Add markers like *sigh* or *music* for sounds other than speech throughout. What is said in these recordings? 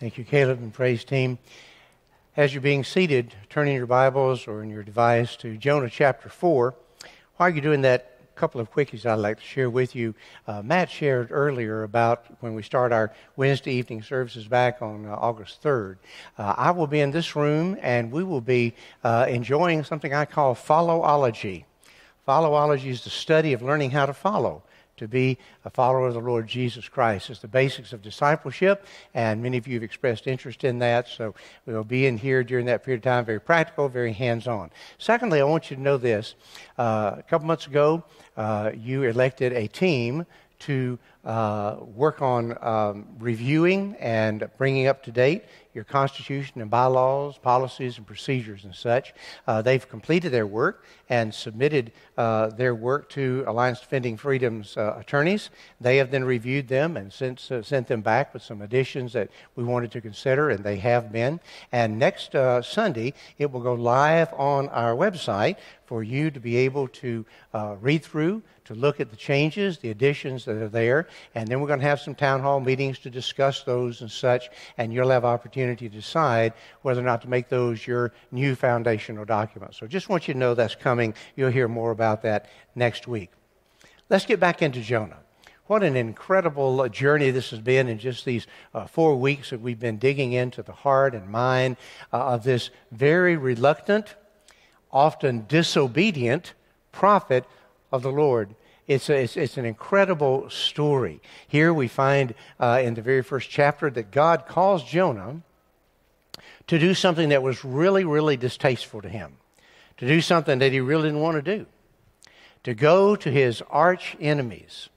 Thank you, Caleb and praise team. As you're being seated, turning your Bibles or in your device to Jonah chapter 4, while you're doing that, a couple of quickies I'd like to share with you. Uh, Matt shared earlier about when we start our Wednesday evening services back on uh, August 3rd. Uh, I will be in this room and we will be uh, enjoying something I call followology. Followology is the study of learning how to follow to be a follower of the Lord Jesus Christ. It's the basics of discipleship, and many of you have expressed interest in that, so we'll be in here during that period of time, very practical, very hands on. Secondly, I want you to know this. Uh, a couple months ago, uh, you elected a team to uh, work on um, reviewing and bringing up to date your Constitution and bylaws, policies, and procedures and such. Uh, they've completed their work and submitted uh, their work to Alliance Defending Freedom's uh, attorneys. They have then reviewed them and sent, uh, sent them back with some additions that we wanted to consider, and they have been. And next uh, Sunday, it will go live on our website for you to be able to read through, to look at the changes, the additions that are there, and then we're going to have some town hall meetings to discuss those and such, and you'll have opportunity to decide whether or not to make those your new foundational documents. So just want you to know that's coming. You'll hear more about that next week. Let's get back into Jonah. What an incredible journey this has been in just these uh, four weeks that we've been digging into the heart and mind uh, of this very reluctant, often disobedient prophet of the Lord. It's, a, it's, it's, an incredible story. Here we find uh, in the very first chapter that God calls Jonah to do something that was really, really distasteful to him, to do something that he really didn't want to do, to go to his arch enemies,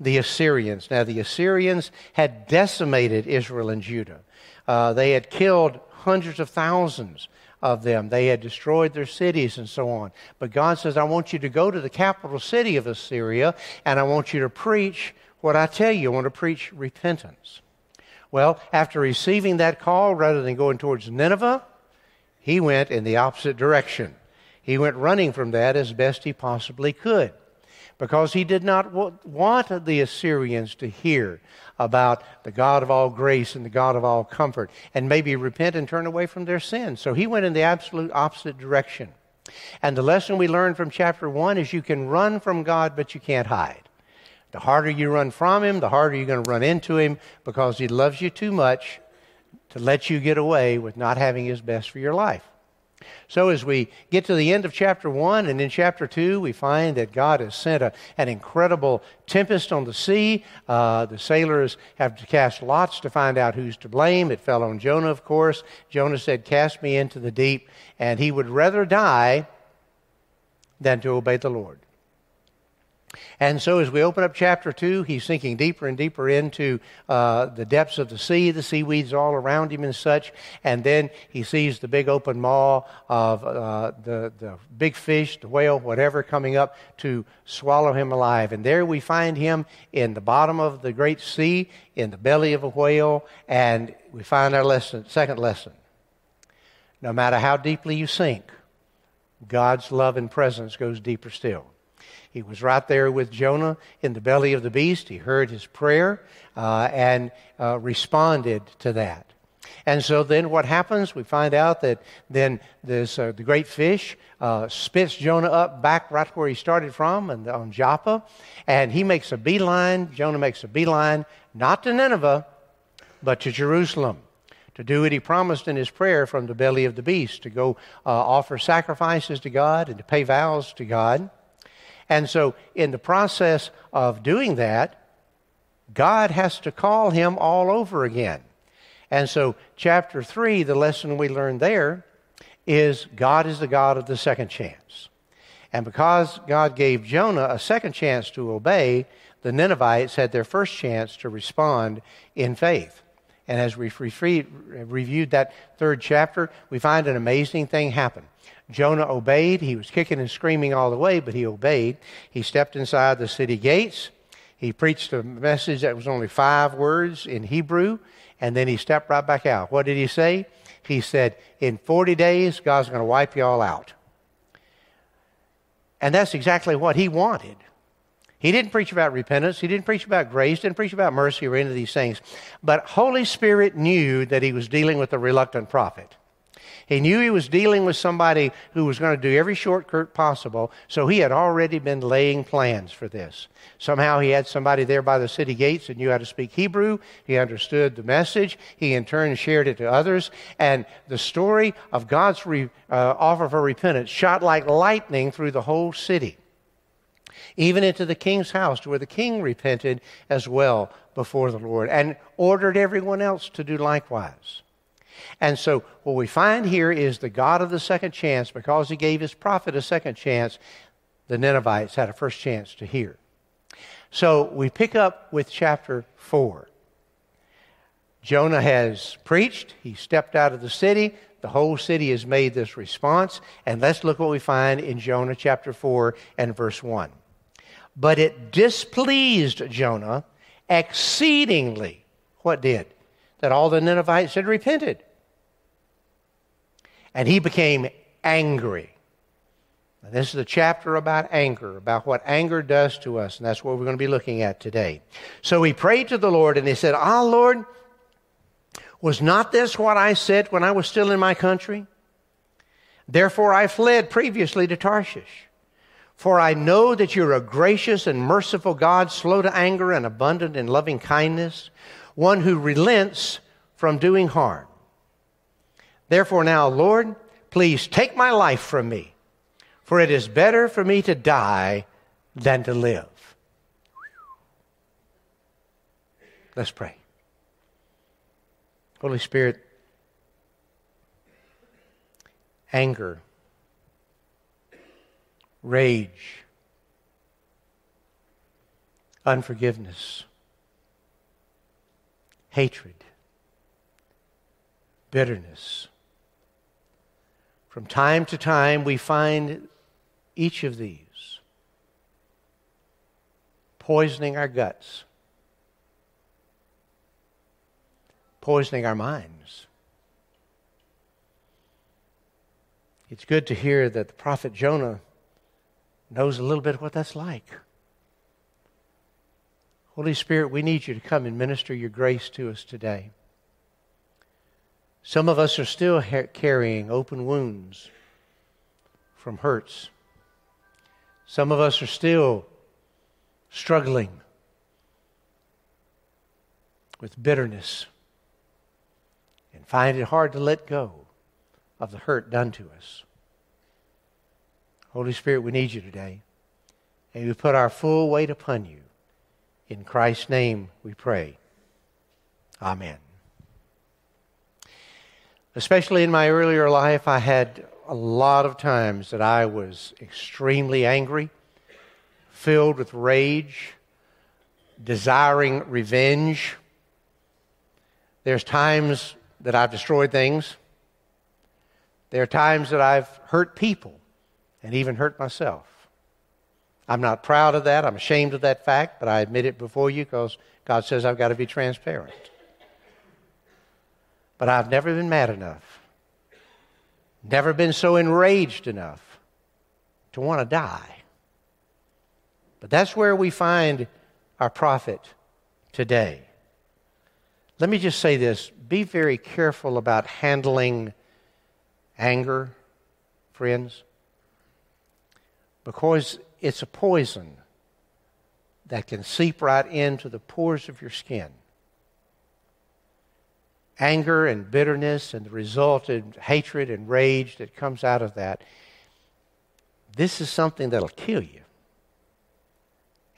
the Assyrians. Now, the Assyrians had decimated Israel and Judah, uh, they had killed hundreds of thousands of them. They had destroyed their cities and so on. But God says, I want you to go to the capital city of Assyria and I want you to preach what I tell you. I want to preach repentance. Well, after receiving that call, rather than going towards Nineveh, he went in the opposite direction. He went running from that as best he possibly could because he did not want the Assyrians to hear about the God of all grace and the God of all comfort and maybe repent and turn away from their sins. So he went in the absolute opposite direction. And the lesson we learned from chapter 1 is you can run from God, but you can't hide. The harder you run from Him, the harder you're going to run into Him because He loves you too much to let you get away with not having His best for your life. So, as we get to the end of chapter 1 and in chapter 2, we find that God has sent a, an incredible tempest on the sea. Uh, the sailors have to cast lots to find out who's to blame. It fell on Jonah, of course. Jonah said, Cast me into the deep, and he would rather die than to obey the Lord. And so, as we open up chapter 2, he's sinking deeper and deeper into uh, the depths of the sea, the seaweeds all around him and such. And then he sees the big open maw of uh, the, the big fish, the whale, whatever, coming up to swallow him alive. And there we find him in the bottom of the great sea, in the belly of a whale. And we find our lesson, second lesson. No matter how deeply you sink, God's love and presence goes deeper still. He was right there with Jonah in the belly of the beast. He heard his prayer uh, and uh, responded to that. And so then what happens? We find out that then this, uh, the great fish uh, spits Jonah up back right where he started from and on Joppa. And he makes a beeline. Jonah makes a beeline, not to Nineveh, but to Jerusalem to do what he promised in his prayer from the belly of the beast to go uh, offer sacrifices to God and to pay vows to God. And so, in the process of doing that, God has to call him all over again. And so, chapter 3, the lesson we learned there is God is the God of the second chance. And because God gave Jonah a second chance to obey, the Ninevites had their first chance to respond in faith. And as we reviewed that third chapter, we find an amazing thing happen. Jonah obeyed. He was kicking and screaming all the way, but he obeyed. He stepped inside the city gates. He preached a message that was only five words in Hebrew, and then he stepped right back out. What did he say? He said, In 40 days, God's going to wipe you all out. And that's exactly what he wanted. He didn't preach about repentance. He didn't preach about grace. Didn't preach about mercy or any of these things. But Holy Spirit knew that he was dealing with a reluctant prophet. He knew he was dealing with somebody who was going to do every shortcut possible, so he had already been laying plans for this. Somehow he had somebody there by the city gates that knew how to speak Hebrew. He understood the message. He in turn shared it to others. And the story of God's re, uh, offer for repentance shot like lightning through the whole city even into the king's house, where the king repented as well before the Lord and ordered everyone else to do likewise. And so, what we find here is the God of the second chance, because he gave his prophet a second chance, the Ninevites had a first chance to hear. So, we pick up with chapter 4. Jonah has preached, he stepped out of the city, the whole city has made this response, and let's look what we find in Jonah chapter 4 and verse 1. But it displeased Jonah exceedingly. What did? That all the Ninevites had repented and he became angry. Now, this is a chapter about anger, about what anger does to us, and that's what we're going to be looking at today. So he prayed to the Lord and he said, Ah, Lord, was not this what I said when I was still in my country? Therefore I fled previously to Tarshish. For I know that you're a gracious and merciful God, slow to anger and abundant in loving kindness, one who relents from doing harm. Therefore, now, Lord, please take my life from me, for it is better for me to die than to live. Let's pray. Holy Spirit, anger, rage, unforgiveness, hatred, bitterness from time to time, we find each of these poisoning our guts, poisoning our minds. It's good to hear that the prophet Jonah knows a little bit what that's like. Holy Spirit, we need you to come and minister your grace to us today. Some of us are still ha- carrying open wounds from hurts. Some of us are still struggling with bitterness and find it hard to let go of the hurt done to us. Holy Spirit, we need you today. And we put our full weight upon you. In Christ's name we pray. Amen. Especially in my earlier life, I had a lot of times that I was extremely angry, filled with rage, desiring revenge. There's times that I've destroyed things. There are times that I've hurt people and even hurt myself. I'm not proud of that. I'm ashamed of that fact, but I admit it before you because God says I've got to be transparent. But I've never been mad enough, never been so enraged enough to want to die. But that's where we find our prophet today. Let me just say this be very careful about handling anger, friends, because it's a poison that can seep right into the pores of your skin anger and bitterness and the resultant hatred and rage that comes out of that, this is something that'll kill you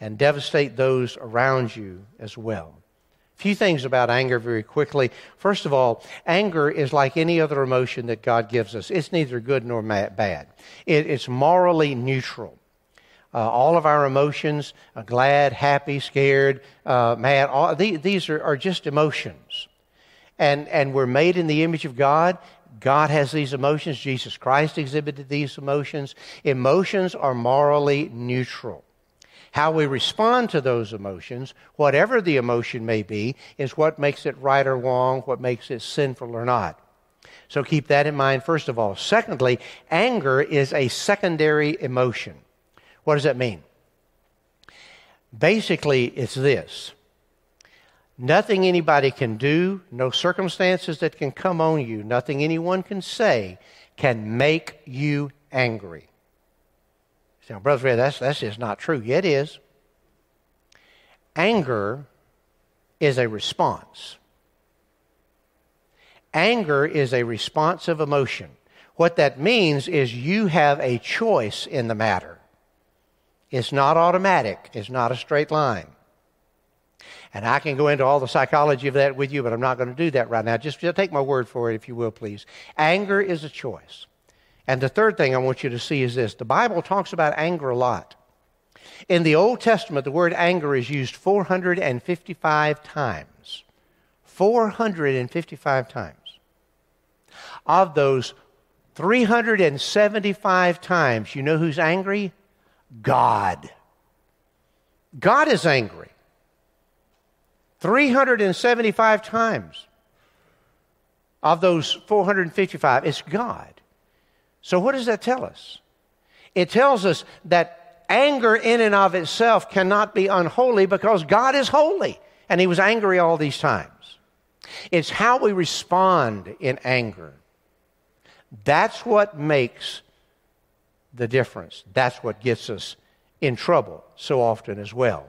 and devastate those around you as well. A few things about anger very quickly. First of all, anger is like any other emotion that God gives us. It's neither good nor bad. It, it's morally neutral. Uh, all of our emotions, uh, glad, happy, scared, uh, mad, all, these are, are just emotions and, and we're made in the image of God. God has these emotions. Jesus Christ exhibited these emotions. Emotions are morally neutral. How we respond to those emotions, whatever the emotion may be, is what makes it right or wrong, what makes it sinful or not. So keep that in mind, first of all. Secondly, anger is a secondary emotion. What does that mean? Basically, it's this nothing anybody can do, no circumstances that can come on you, nothing anyone can say can make you angry. Now, Brother Fred, that's, that's just not true. Yeah, it is. Anger is a response. Anger is a responsive emotion. What that means is you have a choice in the matter. It's not automatic, it's not a straight line. And I can go into all the psychology of that with you, but I'm not going to do that right now. Just, just take my word for it, if you will, please. Anger is a choice. And the third thing I want you to see is this the Bible talks about anger a lot. In the Old Testament, the word anger is used 455 times. 455 times. Of those 375 times, you know who's angry? God. God is angry. 375 times of those 455, it's God. So, what does that tell us? It tells us that anger in and of itself cannot be unholy because God is holy and He was angry all these times. It's how we respond in anger. That's what makes the difference. That's what gets us in trouble so often as well.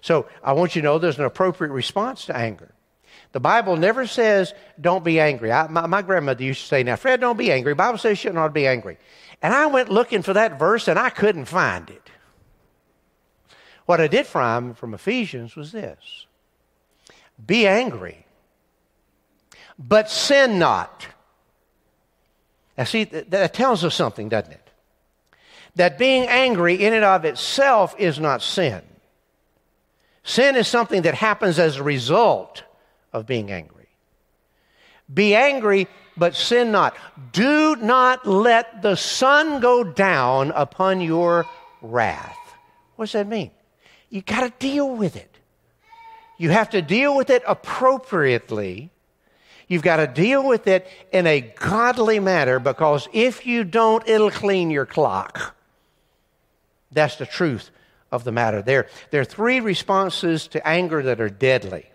So I want you to know there's an appropriate response to anger. The Bible never says, don't be angry. I, my, my, grandmother used to say, now, Fred, don't be angry. The Bible says you shouldn't ought to be angry. And I went looking for that verse and I couldn't find it. What I did find from Ephesians was this Be angry, but sin not. Now, see, that, that tells us something, doesn't it? That being angry in and of itself is not sin. Sin is something that happens as a result of being angry. Be angry, but sin not. Do not let the sun go down upon your wrath. What does that mean? You got to deal with it. You have to deal with it appropriately. You've got to deal with it in a godly manner because if you don't, it'll clean your clock. That's the truth of the matter. There, there are three responses to anger that are deadly.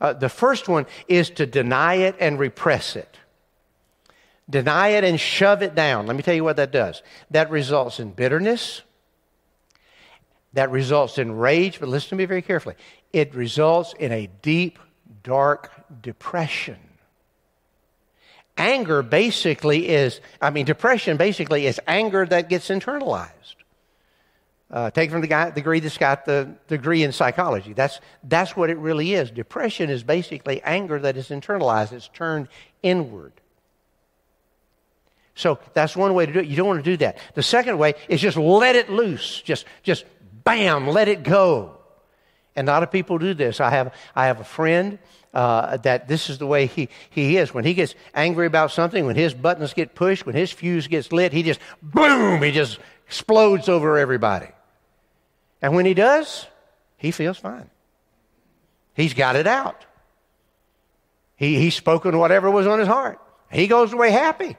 Uh, the first one is to deny it and repress it. Deny it and shove it down. Let me tell you what that does. That results in bitterness. That results in rage, but listen to me very carefully. It results in a deep, dark depression. Anger basically is, I mean, depression basically is anger that gets internalized. Uh, take from the guy the degree that's got the degree in psychology. That's, that's what it really is. Depression is basically anger that is internalized, it's turned inward. So that's one way to do it. You don't want to do that. The second way is just let it loose. Just, just bam, let it go. And a lot of people do this. I have, I have a friend uh, that this is the way he, he is. When he gets angry about something, when his buttons get pushed, when his fuse gets lit, he just, boom, he just explodes over everybody. And when he does, he feels fine. He's got it out. He, he's spoken whatever was on his heart. He goes away happy.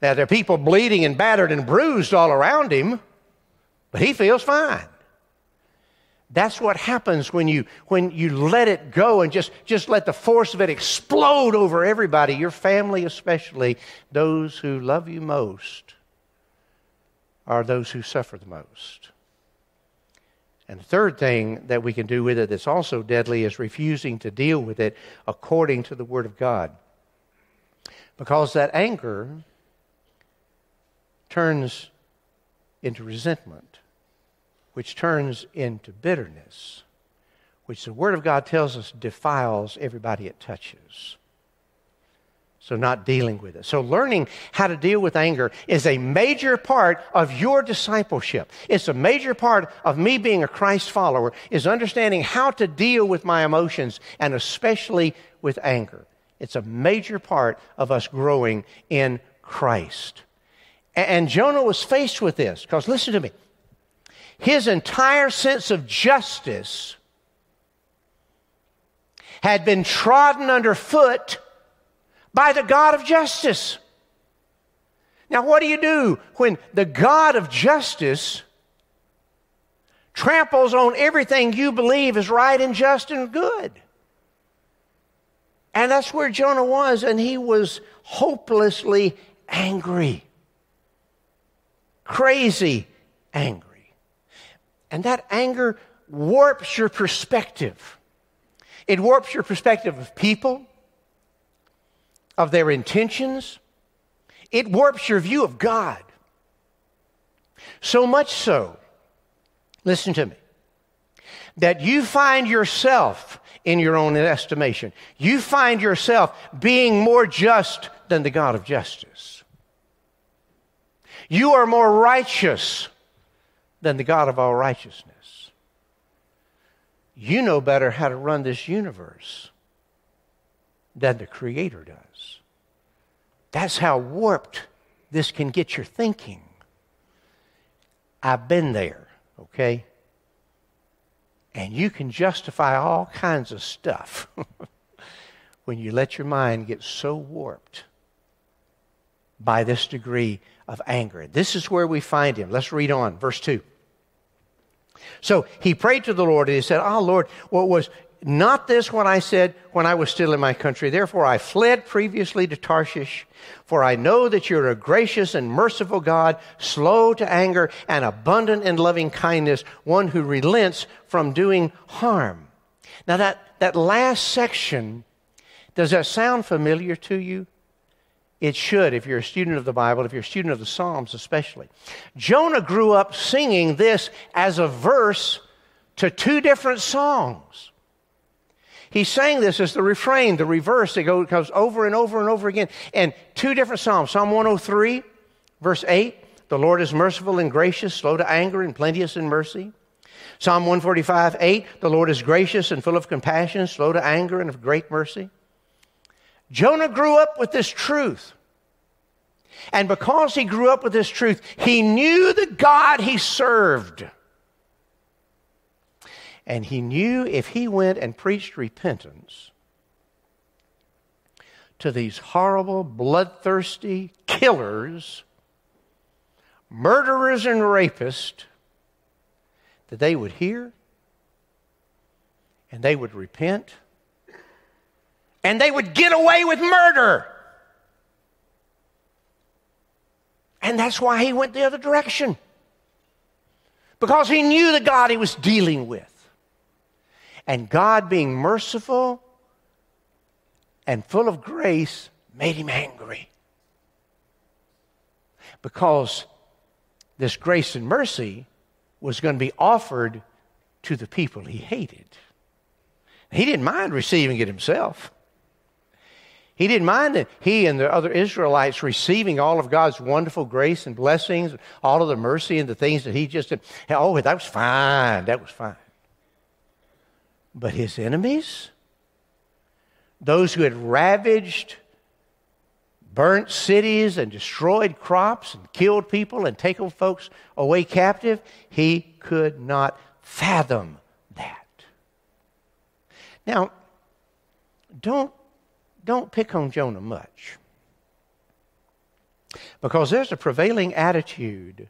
Now, there are people bleeding and battered and bruised all around him, but he feels fine. That's what happens when you, when you let it go and just, just let the force of it explode over everybody, your family especially, those who love you most are those who suffer the most. And the third thing that we can do with it that's also deadly is refusing to deal with it according to the Word of God. Because that anger turns into resentment, which turns into bitterness, which the Word of God tells us defiles everybody it touches. So, not dealing with it. So, learning how to deal with anger is a major part of your discipleship. It's a major part of me being a Christ follower, is understanding how to deal with my emotions and especially with anger. It's a major part of us growing in Christ. And Jonah was faced with this, because listen to me. His entire sense of justice had been trodden underfoot by the God of justice. Now, what do you do when the God of justice tramples on everything you believe is right and just and good. And that's where Jonah was, and he was hopelessly angry. Crazy angry. And that anger warps your perspective. It warps your perspective of people, of their intentions. It warps your view of God. So much so, listen to me, that you find yourself in your own estimation. You find yourself being more just than the God of justice. You are more righteous than the God of all righteousness. You know better how to run this universe than the Creator does. That's how warped this can get your thinking. I've been there, okay? And you can justify all kinds of stuff *laughs* when you let your mind get so warped by this degree of anger. This is where we find him. Let's read on, verse 2. So he prayed to the Lord and he said, Oh Lord, what was not this what I said when I was still in my country? Therefore I fled previously to Tarshish, for I know that you're a gracious and merciful God, slow to anger and abundant in loving kindness, one who relents from doing harm. Now that, that last section, does that sound familiar to you? It should if you're a student of the Bible, if you're a student of the Psalms especially. Jonah grew up singing this as a verse to two different songs. He's saying this as the refrain, the reverse. It goes over and over and over again. And two different Psalms. Psalm 103, verse 8 The Lord is merciful and gracious, slow to anger, and plenteous in mercy. Psalm 145, 8 The Lord is gracious and full of compassion, slow to anger, and of great mercy. Jonah grew up with this truth. And because he grew up with this truth, he knew the God he served. And he knew if he went and preached repentance to these horrible, bloodthirsty killers, murderers, and rapists, that they would hear and they would repent and they would get away with murder. And that's why he went the other direction. Because he knew the God he was dealing with. And God, being merciful and full of grace, made him angry. Because this grace and mercy was going to be offered to the people he hated. He didn't mind receiving it himself. He didn't mind that he and the other Israelites receiving all of God's wonderful grace and blessings, all of the mercy and the things that he just did. Oh, that was fine. That was fine. But his enemies, those who had ravaged, burnt cities and destroyed crops and killed people and taken folks away captive, he could not fathom that. Now, don't, don't pick on Jonah much. Because there's a prevailing attitude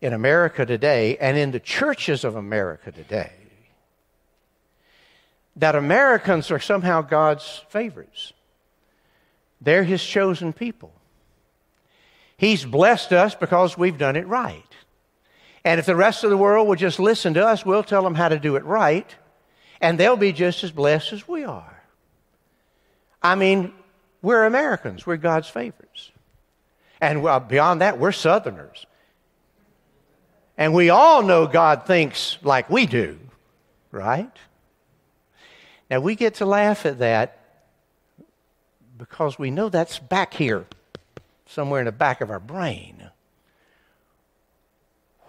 in America today and in the churches of America today that Americans are somehow God's favorites. They're His chosen people. He's blessed us because we've done it right. And if the rest of the world will just listen to us, we'll tell them how to do it right, and they'll be just as blessed as we are. I mean, we're Americans, we're God's favorites. And beyond that, we're Southerners. And we all know God thinks like we do, right? Now, we get to laugh at that because we know that's back here, somewhere in the back of our brain.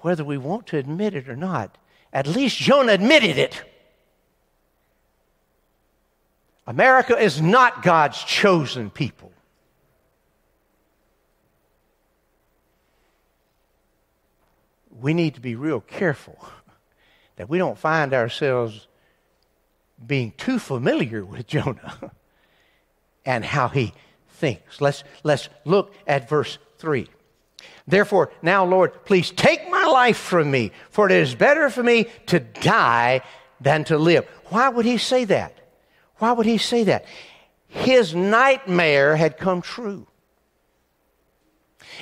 Whether we want to admit it or not, at least Jonah admitted it. America is not God's chosen people. We need to be real careful that we don't find ourselves being too familiar with Jonah *laughs* and how he thinks. Let's, let's look at verse 3. Therefore, now, Lord, please take my life from me, for it is better for me to die than to live. Why would he say that? Why would he say that? His nightmare had come true.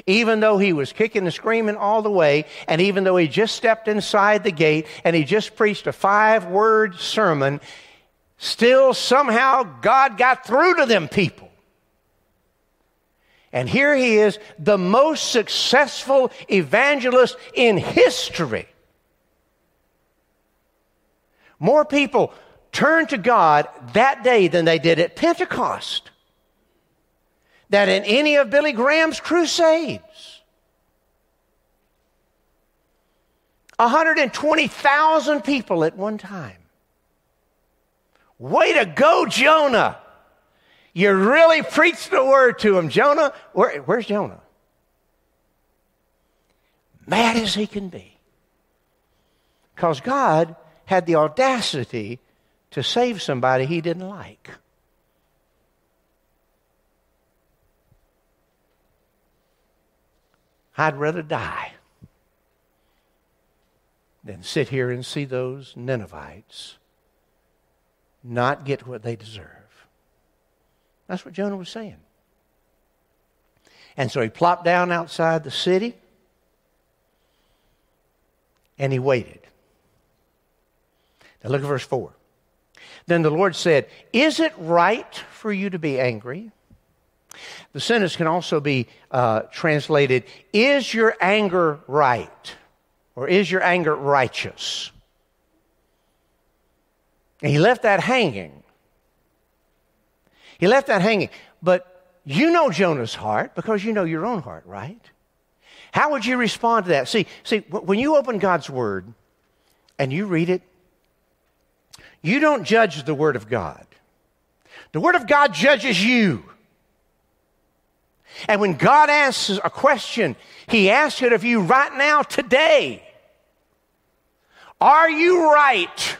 Even though he was kicking and screaming all the way, and even though he just stepped inside the gate and he just preached a five word sermon, still somehow God got through to them people. And here he is, the most successful evangelist in history. More people turned to God that day than they did at Pentecost, than in any of Billy Graham's crusades. 120,000 people at one time. Way to go, Jonah! You really preached the word to him. Jonah, where, where's Jonah? Mad as he can be. Because God had the audacity to save somebody he didn't like. I'd rather die than sit here and see those Ninevites not get what they deserve. That's what Jonah was saying. And so he plopped down outside the city and he waited. Now look at verse 4. Then the Lord said, Is it right for you to be angry? The sentence can also be uh, translated, Is your anger right? Or is your anger righteous? And he left that hanging. He left that hanging. But you know Jonah's heart because you know your own heart, right? How would you respond to that? See, see, when you open God's Word and you read it, you don't judge the Word of God. The Word of God judges you. And when God asks a question, He asks it of you right now, today. Are you right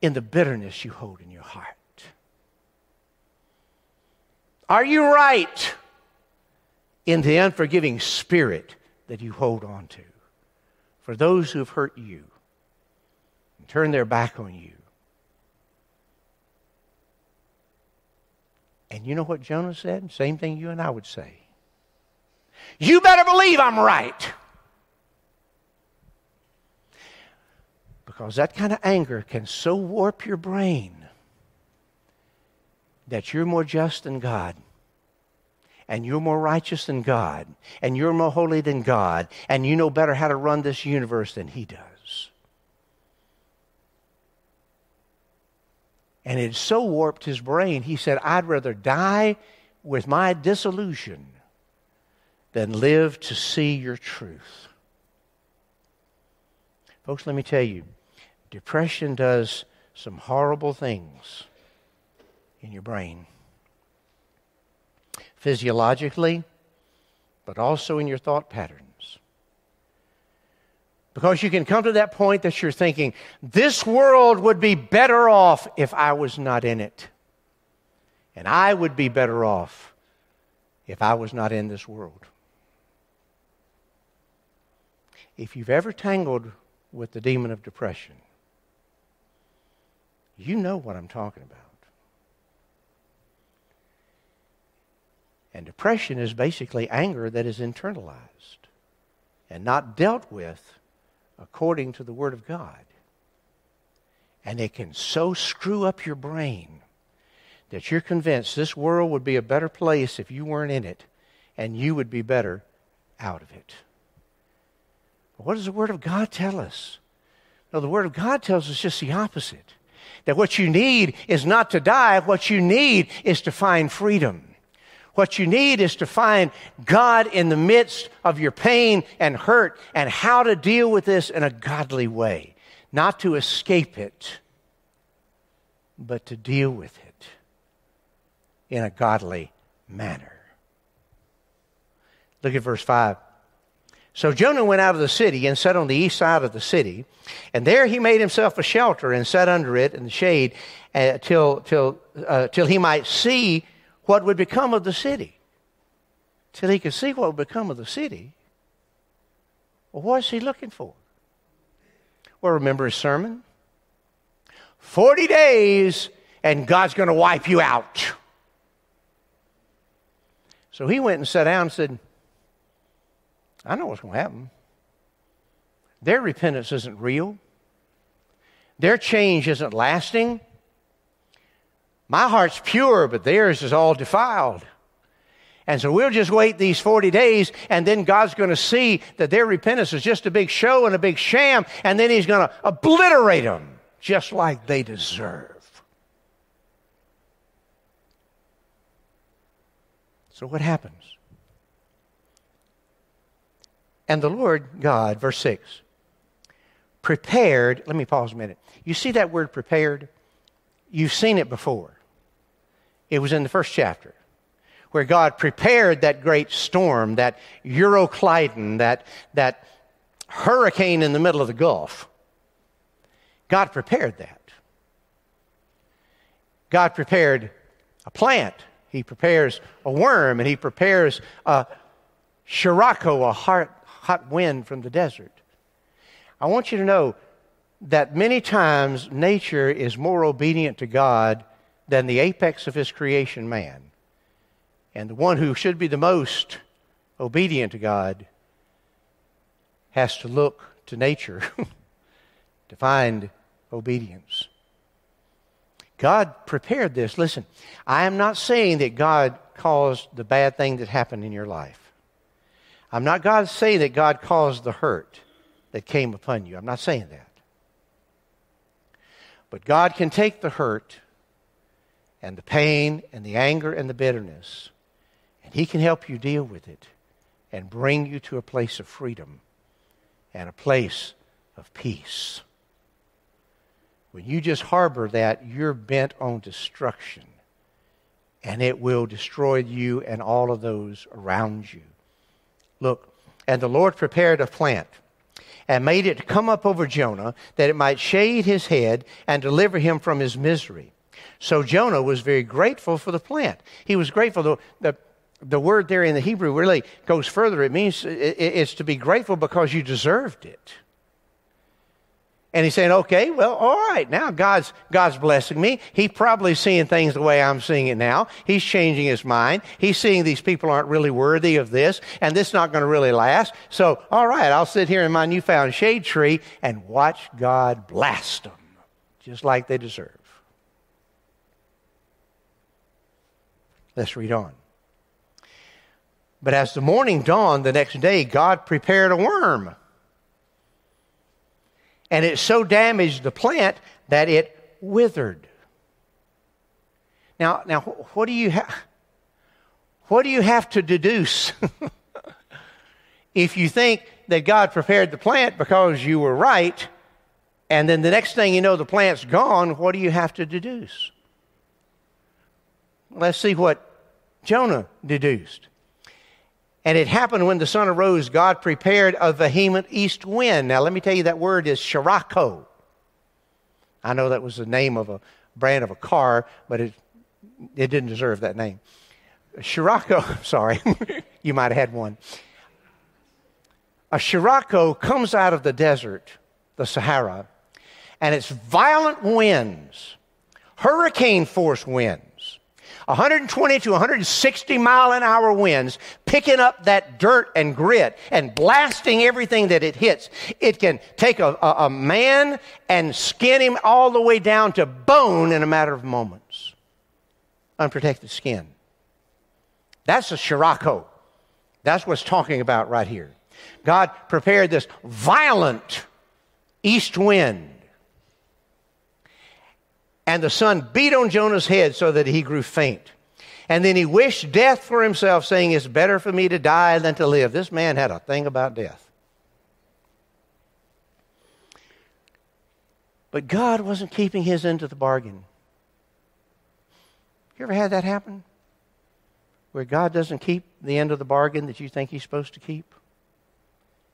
in the bitterness you hold in your heart? Are you right in the unforgiving spirit that you hold on to for those who have hurt you and turned their back on you? And you know what Jonah said? Same thing you and I would say. You better believe I'm right. Because that kind of anger can so warp your brain that you're more just than God, and you're more righteous than God, and you're more holy than God, and you know better how to run this universe than He does. And it so warped his brain, he said, I'd rather die with my disillusion than live to see your truth. Folks, let me tell you, depression does some horrible things in your brain. Physiologically, but also in your thought patterns. Because you can come to that point that you're thinking, this world would be better off if I was not in it. And I would be better off if I was not in this world. If you've ever tangled with the demon of depression, you know what I'm talking about. And depression is basically anger that is internalized and not dealt with according to the Word of God. And it can so screw up your brain that you're convinced this world would be a better place if you weren't in it and you would be better out of it. But what does the Word of God tell us? No, the Word of God tells us just the opposite. That what you need is not to die, what you need is to find freedom. What you need is to find God in the midst of your pain and hurt and how to deal with this in a godly way. Not to escape it, but to deal with it in a godly manner. Look at verse 5. So Jonah went out of the city and sat on the east side of the city, and there he made himself a shelter and sat under it in the shade uh, till, till, uh, till he might see what would become of the city. till he could see what would become of the city. Well, what is he looking for? Well, remember his sermon? 40 days and God's going to wipe you out. So he went and sat down and said, I know what's going to happen. Their repentance isn't real, their change isn't lasting. My heart's pure, but theirs is all defiled. And so we'll just wait these 40 days, and then God's going to see that their repentance is just a big show and a big sham, and then He's going to obliterate them just like they deserve. So what happens? And the Lord God, verse 6, prepared, let me pause a minute. You see that word prepared? You've seen it before. It was in the first chapter where God prepared that great storm, that Euroclydon, that, that hurricane in the middle of the Gulf. God prepared that. God prepared a plant. He prepares a worm, and He prepares a Sirocco, a hot, hot wind from the desert. I want you to know that many times nature is more obedient to God than the apex of His creation, man. And the one who should be the most obedient to God has to look to nature *laughs* to find obedience. God prepared this. Listen, I am not saying that God caused the bad thing that happened in your life. I'm not God saying that God caused the hurt that came upon you. I'm not saying that. But God can take the hurt and the pain and the anger and the bitterness and He can help you deal with it and bring you to a place of freedom and a place of peace. When you just harbor that, you're bent on destruction, and it will destroy you and all of those around you. Look, and the Lord prepared a plant and made it come up over Jonah that it might shade his head and deliver him from his misery. So Jonah was very grateful for the plant. He was grateful. The, the, the word there in the Hebrew really goes further. It means it's to be grateful because you deserved it. And he's saying, okay, well, all right, now God's, God's blessing me. He's probably seeing things the way I'm seeing it now. He's changing his mind. He's seeing these people aren't really worthy of this, and this is not going to really last. So, all right, I'll sit here in my newfound shade tree and watch God blast them, just like they deserve. Let's read on. But as the morning dawned the next day, God prepared a worm. And it so damaged the plant that it withered. Now, now what do you have? What do you have to deduce *laughs* if you think that God prepared the plant because you were right, and then the next thing you know the plant's gone? What do you have to deduce? Let's see what Jonah deduced. And it happened when the sun arose, God prepared a vehement east wind. Now, let me tell you, that word is Sirocco. I know that was the name of a brand of a car, but it, it didn't deserve that name. Sirocco, *laughs* sorry, *laughs* you might have had one. A Sirocco comes out of the desert, the Sahara, and it's violent winds, hurricane force winds 120 to 160 mile an hour winds, picking up that dirt and grit and blasting everything that it hits. It can take a, a, a man and skin him all the way down to bone in a matter of moments. Unprotected skin. That's a Sirocco. That's what's talking about right here. God prepared this violent east wind and the sun beat on Jonah's head so that he grew faint. And then he wished death for himself, saying, It's better for me to die than to live. This man had a thing about death. But God wasn't keeping his end of the bargain. You ever had that happen? Where God doesn't keep the end of the bargain that you think he's supposed to keep?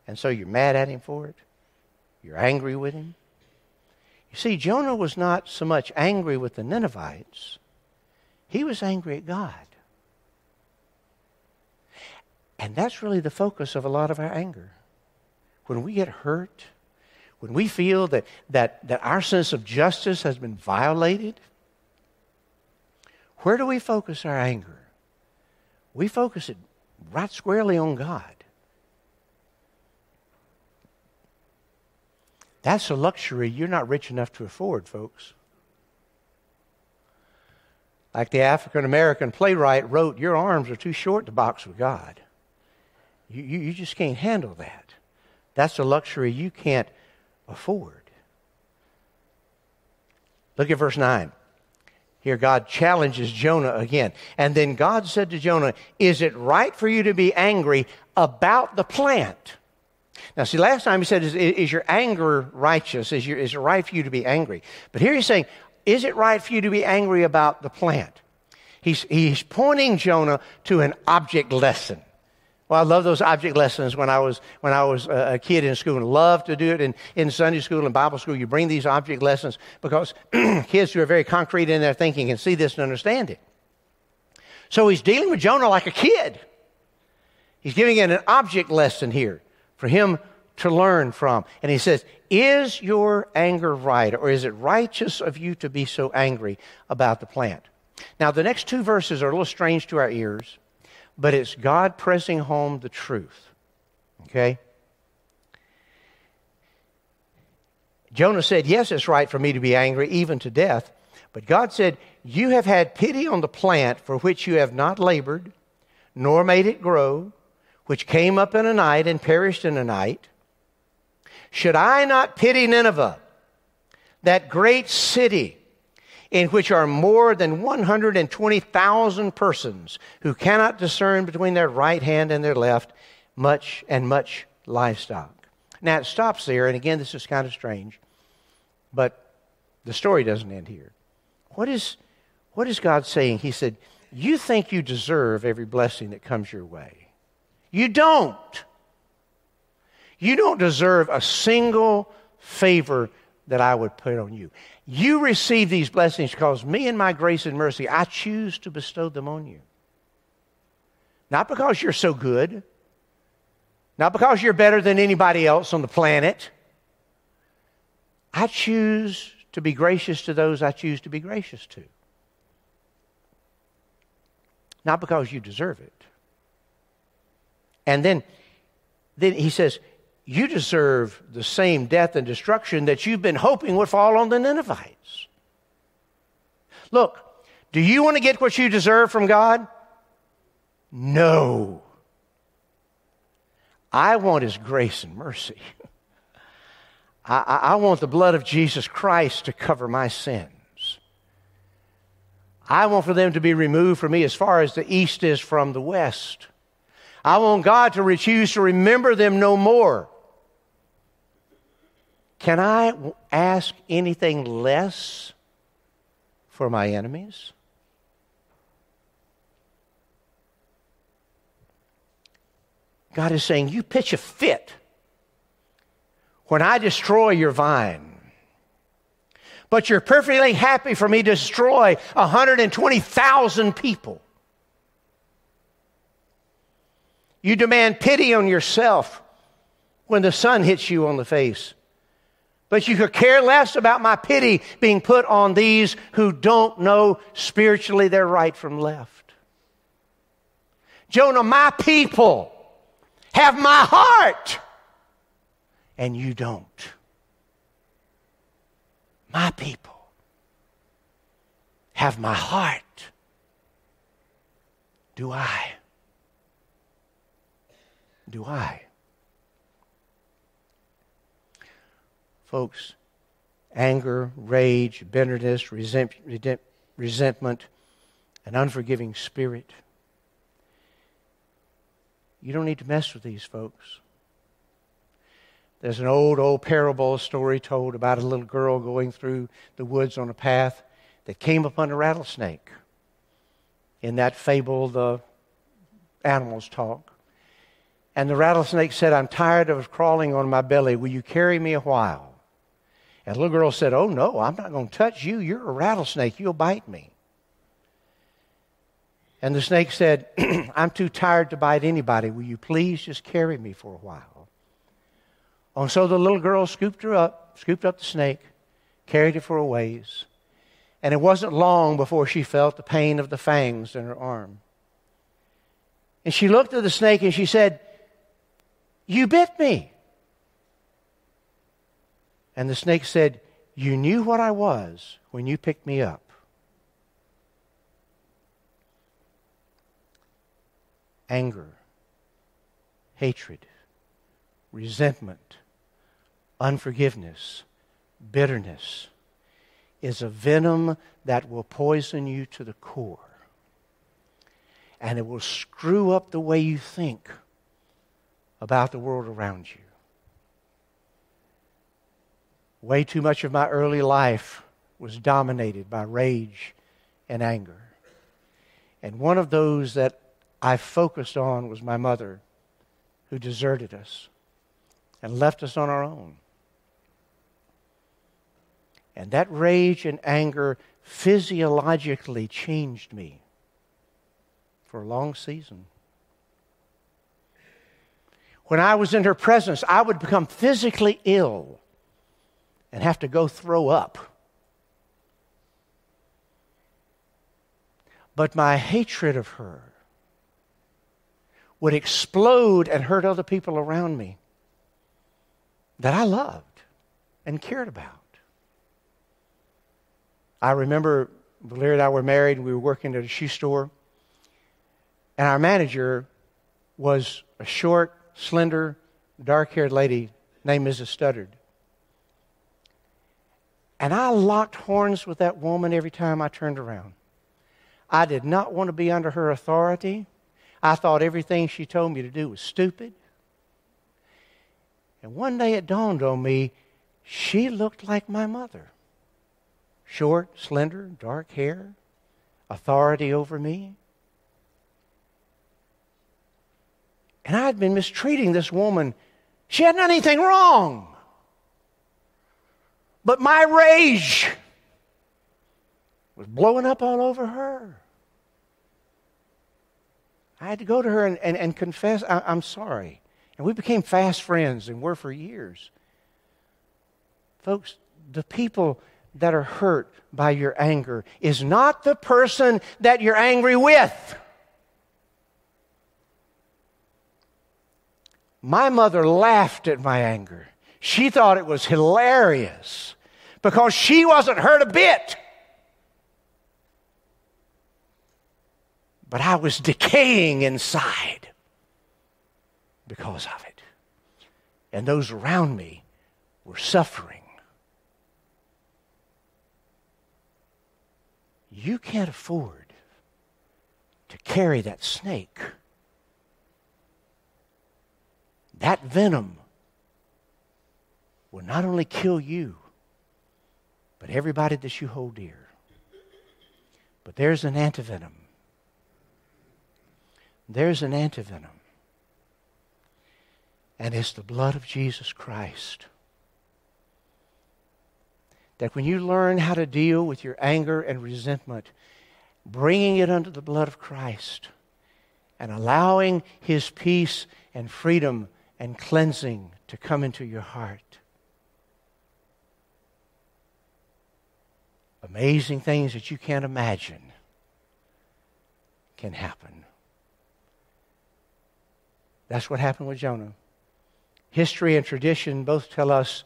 And so you're mad at him for it? You're angry with him? You see, Jonah was not so much angry with the Ninevites, he was angry at God. And that's really the focus of a lot of our anger. When we get hurt, when we feel that, that, that our sense of justice has been violated, where do we focus our anger? We focus it right squarely on God. That's a luxury you're not rich enough to afford, folks. Like the African American playwright wrote, Your arms are too short to box with God. You, you, you just can't handle that. That's a luxury you can't afford. Look at verse 9. Here, God challenges Jonah again. And then God said to Jonah, Is it right for you to be angry about the plant? Now, see, last time he said, Is, is your anger righteous? Is, your, is it right for you to be angry? But here he's saying, Is it right for you to be angry about the plant? He's, he's pointing Jonah to an object lesson. Well, I love those object lessons when I was, when I was a kid in school and loved to do it in, in Sunday school and Bible school. You bring these object lessons because *clears throat* kids who are very concrete in their thinking can see this and understand it. So he's dealing with Jonah like a kid. He's giving it an object lesson here for him to learn from. And he says, Is your anger right, or is it righteous of you to be so angry about the plant? Now, the next two verses are a little strange to our ears, but it's God pressing home the truth. Okay? Jonah said, Yes, it's right for me to be angry, even to death. But God said, You have had pity on the plant for which you have not labored, nor made it grow, which came up in a night and perished in a night. Should I not pity Nineveh, that great city? in which are more than 120,000 persons who cannot discern between their right hand and their left, much and much livestock. Now it stops there, and again, this is kind of strange, but the story doesn't end here. What is, what is God saying? He said, You think you deserve every blessing that comes your way. You don't. You don't deserve a single favor that I would put on you. You receive these blessings because me and my grace and mercy, I choose to bestow them on you. Not because you're so good, not because you're better than anybody else on the planet. I choose to be gracious to those I choose to be gracious to. Not because you deserve it. And then, then he says, you deserve the same death and destruction that you've been hoping would fall on the Ninevites. Look, do you want to get what you deserve from God? No. I want His grace and mercy. *laughs* I, I, want the blood of Jesus Christ to cover my sins. I want for them to be removed from me as far as the east is from the west. I want God to refuse to remember them no more. Can I ask anything less for my enemies? God is saying, You pitch a fit when I destroy your vine. But you're perfectly happy for me to destroy 120,000 people. You demand pity on yourself when the sun hits you on the face. But you could care less about my pity being put on these who don't know spiritually their right from left. Jonah, my people have my heart, and you don't. My people have my heart. Do I? Do I? Folks, anger, rage, bitterness, resent, resentment, an unforgiving spirit. You don't need to mess with these folks. There's an old, old parable story told about a little girl going through the woods on a path that came upon a rattlesnake. In that fable, the animals talk. And the rattlesnake said, I'm tired of crawling on my belly. Will you carry me a while? And the little girl said, Oh, no, I'm not going to touch you. You're a rattlesnake. You'll bite me. And the snake said, *clears throat* I'm too tired to bite anybody. Will you please just carry me for a while? And so the little girl scooped her up, scooped up the snake, carried it for a ways. And it wasn't long before she felt the pain of the fangs in her arm. And she looked at the snake and she said, You bit me. And the snake said, You knew what I was when you picked me up. Anger, hatred, resentment, unforgiveness, bitterness is a venom that will poison you to the core. And it will screw up the way you think about the world around you. Way too much of my early life was dominated by rage and anger. And one of those that I focused on was my mother, who deserted us and left us on our own. And that rage and anger physiologically changed me for a long season. When I was in her presence, I would become physically ill and have to go throw up. But my hatred of her would explode and hurt other people around me that I loved and cared about. I remember Valeria and I were married we were working at a shoe store, and our manager was a short, slender, dark haired lady named Mrs. Studdard. And I locked horns with that woman every time I turned around. I did not want to be under her authority. I thought everything she told me to do was stupid. And one day it dawned on me she looked like my mother short, slender, dark hair, authority over me. And I had been mistreating this woman. She hadn't done anything wrong. But my rage was blowing up all over her. I had to go to her and, and, and confess, I, I'm sorry. And we became fast friends and were for years. Folks, the people that are hurt by your anger is not the person that you're angry with. My mother laughed at my anger. She thought it was hilarious because she wasn't hurt a bit. But I was decaying inside because of it. And those around me were suffering. You can't afford to carry that snake. That venom will not only kill you, but everybody that you hold dear. But there's an antivenom. There's an antivenom. And it's the blood of Jesus Christ. That when you learn how to deal with your anger and resentment, bringing it under the blood of Christ and allowing His peace and freedom and cleansing to come into your heart, amazing things that you can't imagine can happen. That's what happened with Jonah. History and tradition both tell us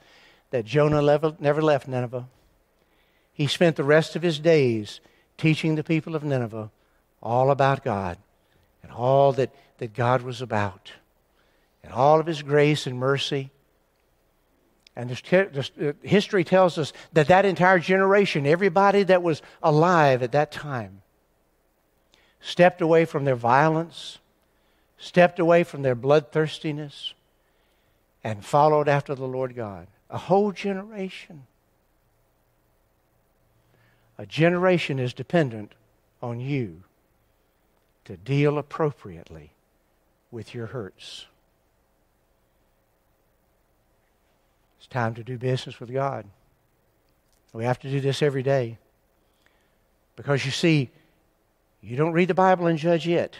that Jonah never left Nineveh. He spent the rest of his days teaching the people of Nineveh all about God and all that, that God was about and all of his grace and mercy and uh, history tells us that that entire generation, everybody that was alive at that time, stepped away from their violence, stepped away from their bloodthirstiness, and followed after the Lord God. A whole generation. A generation is dependent on you to deal appropriately with your hurts. Time to do business with God. We have to do this every day. Because you see, You don't read the Bible and judge it.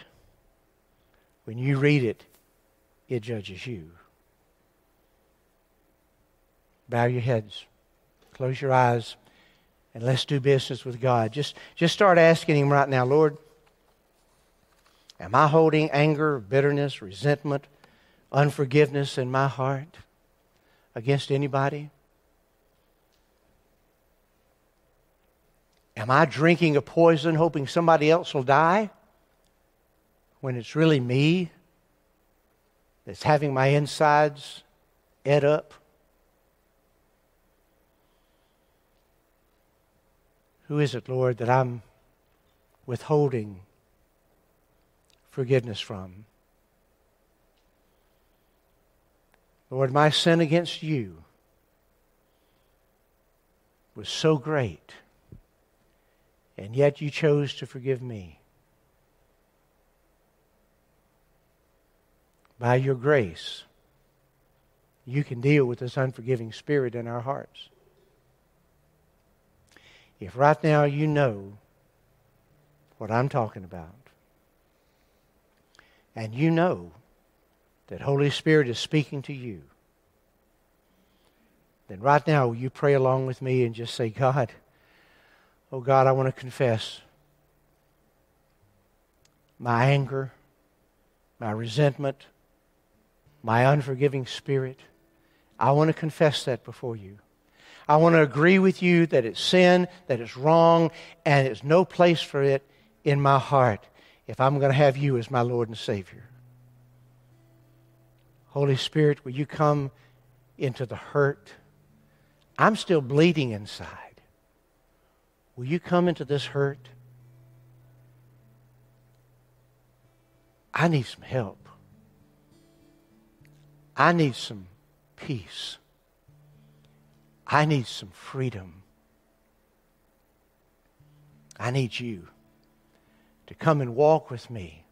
When you read it, it judges you. Bow your heads, close your eyes, and let's do business with God. Just, just start asking Him right now, Lord, am I holding anger, bitterness, resentment, unforgiveness in my heart against anybody? Am I drinking a poison hoping somebody else will die when it's really me that's having my insides ed up? Who is it, Lord, that I'm withholding forgiveness from? Lord, my sin against you was so great, and yet you chose to forgive me. By your grace, you can deal with this unforgiving spirit in our hearts. If right now you know what I'm talking about, and you know that Holy Spirit is speaking to you, then right now you pray along with me and just say, God, oh God, I want to confess my anger, my resentment, my unforgiving spirit. I want to confess that before you. I want to agree with you that it's sin, that it's wrong, and there's no place for it in my heart if I'm going to have you as my Lord and Savior. Holy Spirit, will you come into the hurt? I'm still bleeding inside. Will you come into this hurt? I need some help. I need some peace. I need some freedom. I need you to come and walk with me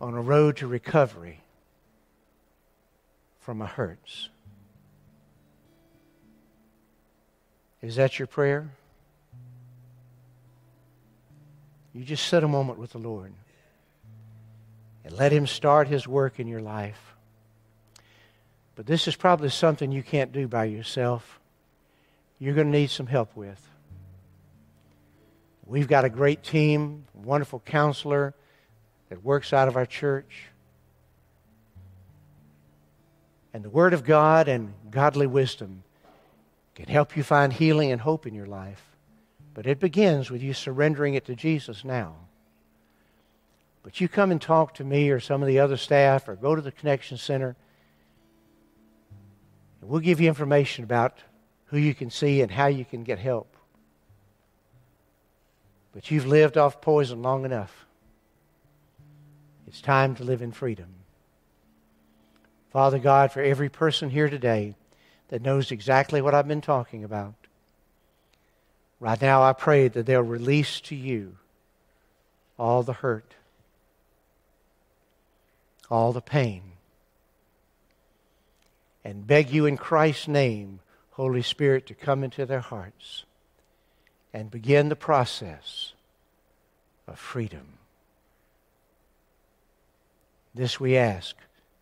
on a road to recovery from my hurts. Is that your prayer? You just sit a moment with the Lord and let Him start His work in your life. But this is probably something you can't do by yourself. You're going to need some help with. We've got a great team, wonderful counselor that works out of our church. And the Word of God and godly wisdom can help you find healing and hope in your life. But it begins with you surrendering it to Jesus now. But you come and talk to me or some of the other staff or go to the Connection Center and We'll give you information about who you can see and how you can get help. But you've lived off poison long enough. It's time to live in freedom. Father God, for every person here today that knows exactly what I've been talking about, right now I pray that they'll release to you all the hurt, all the pain, and beg you in Christ's name, Holy Spirit, to come into their hearts and begin the process of freedom. This we ask